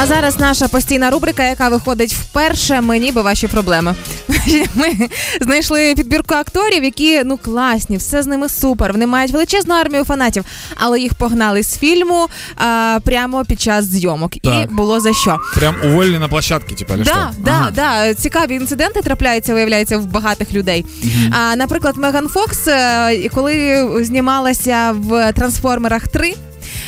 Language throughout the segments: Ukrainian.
А зараз наша постійна рубрика, яка виходить вперше. Мені би ваші проблеми. Ми знайшли підбірку акторів, які ну класні, все з ними супер. Вони мають величезну армію фанатів, але їх погнали з фільму а, прямо під час зйомок. Так. І було за що. Прям уволили на площадке, типа, Да, да, Ага. да. Цікаві інциденти трапляються, виявляється, в багатих людей. А, наприклад, Меган Фокс, е, коли знімалася в Трансформерах 3.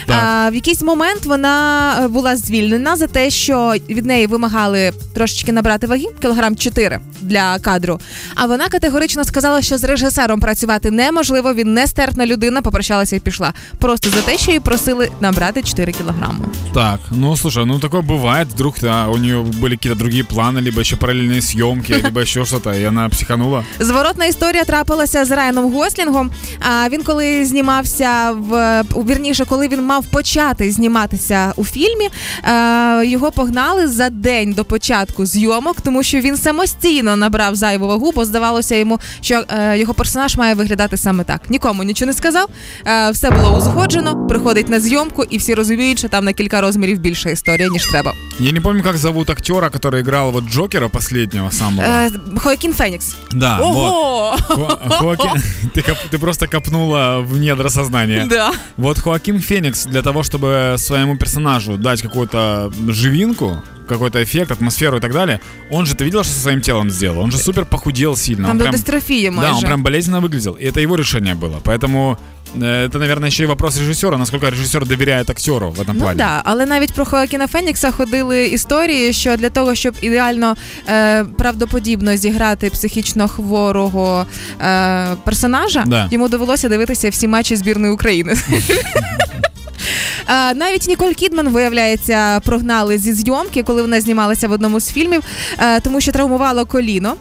Так. А, в якийсь момент вона е, була звільнена за те, що від неї вимагали трошечки набрати ваги, кілограм 4 для кадру. А вона категорично сказала, що з режисером працювати неможливо, він нестерпна людина, попрощалася і пішла. Просто за те, що її просили набрати 4 кілограми. Так, ну слушай, ну такое бывает, вдруг да, у нее были какие-то другие планы, либо еще параллельные съемки, либо еще что-то, и она психанула. Зворотна історія трапилася з Райаном Гослінгом. А він коли знімався в у- вірніше, коли він мав почати зніматися у фільмі, е, його погнали за день до початку зйомок, тому що він самостійно набрав зайву вагу, бо здавалося йому, що е, його персонаж має виглядати саме так. Нікому нічого не сказав. Е, все було узгоджено. Приходить на зйомку, і всі розуміють, що там на кілька розмірів більша історія ніж треба. Я не помню, как зовут актера, который играл вот Джокера последнего самого. Е, Хоакін Фенікс. Да, вот. Ого! Хо- Хоакин, ты, коп- ты просто копнула в недра сознания. Да. Вот Хоакин Феникс для того, чтобы своему персонажу дать какую-то живинку, какой-то эффект, атмосферу и так далее, он же, ты видела, что со своим телом сделал? Он же супер похудел сильно. Там он до прям, дистрофії майже. да, он прям болезненно выглядел. И это его решение было. Поэтому э, это, наверное, еще и вопрос режиссера, насколько режиссер доверяет актеру в этом Ну плане. да, але навіть про Хоакіна Фенікса ходили історії, що для того, щоб ідеально е, правдоподібно зіграти психічно хворого е, персонажа, Да. йому довелося дивитися всі матчі збірної України. Навіть Ніколь Кідман, виявляється, прогнали зі зйомки, коли вона знімалася в одному з фільмів, е, тому що травмувала коліно.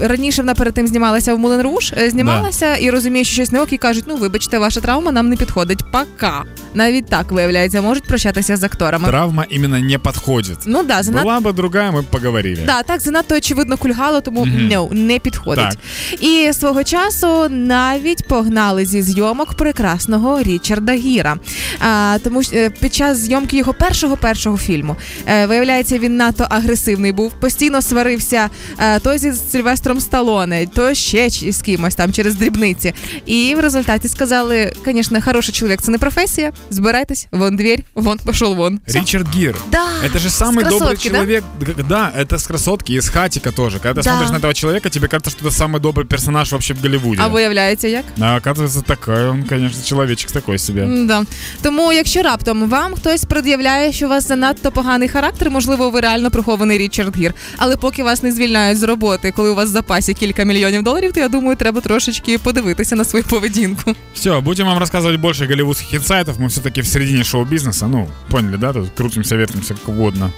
Раніше вона перед тим знімалася в Мулен Руш, знімалася знімалася і розуміє, що щось не ок, і кажуть, ну вибачте, ваша травма нам не підходить. Пока Навіть так виявляється, можуть прощатися з акторами. Травма именно не подходит. Ну да, занадто. Была бы другая, мы бы поговорили. Да, так занадто очевидно кульгало, тому Мгм. no, не підходить. І свого часу навіть погнали зі зйомок прекрасного Річарда Гіра. А, тому що е, під час зйомки його першого першого фільму е, виявляється, він надто агресивний був, постійно сварився е, то зі Сильвестром Сталоне, то ще ч- з кимось там через дрібниці. І в результаті сказали: звісно, хороший чоловік це не професія. Збирайтесь, вон дверь, вон пішов вон. Все. Ричард Гир. Да, Это же с самый добрый красотки, да? человек. Г- Да, это с красотки, из хатика тоже. Когда ты Да. смотришь на этого человека, тебе кажется, что это самый добрый персонаж вообще в Голливуде. А виявляється, як? А оказывается, такой он, конечно, человечек такой себе. Да. Тому, якщо раптом вам хтось пред'являє, що у вас занадто поганий характер, можливо, ви реально прихований Річард Гір. Але поки вас не звільняють з роботи, коли у вас в запасі кілька мільйонів доларів, то я думаю, треба трошечки подивитися на свою поведінку. Все, будем вам рассказывать больше голливудских инсайтов. Мы все-таки в середине шоу-бизнеса. Ну, поняли, да? Тут крутимся, вертимся как угодно.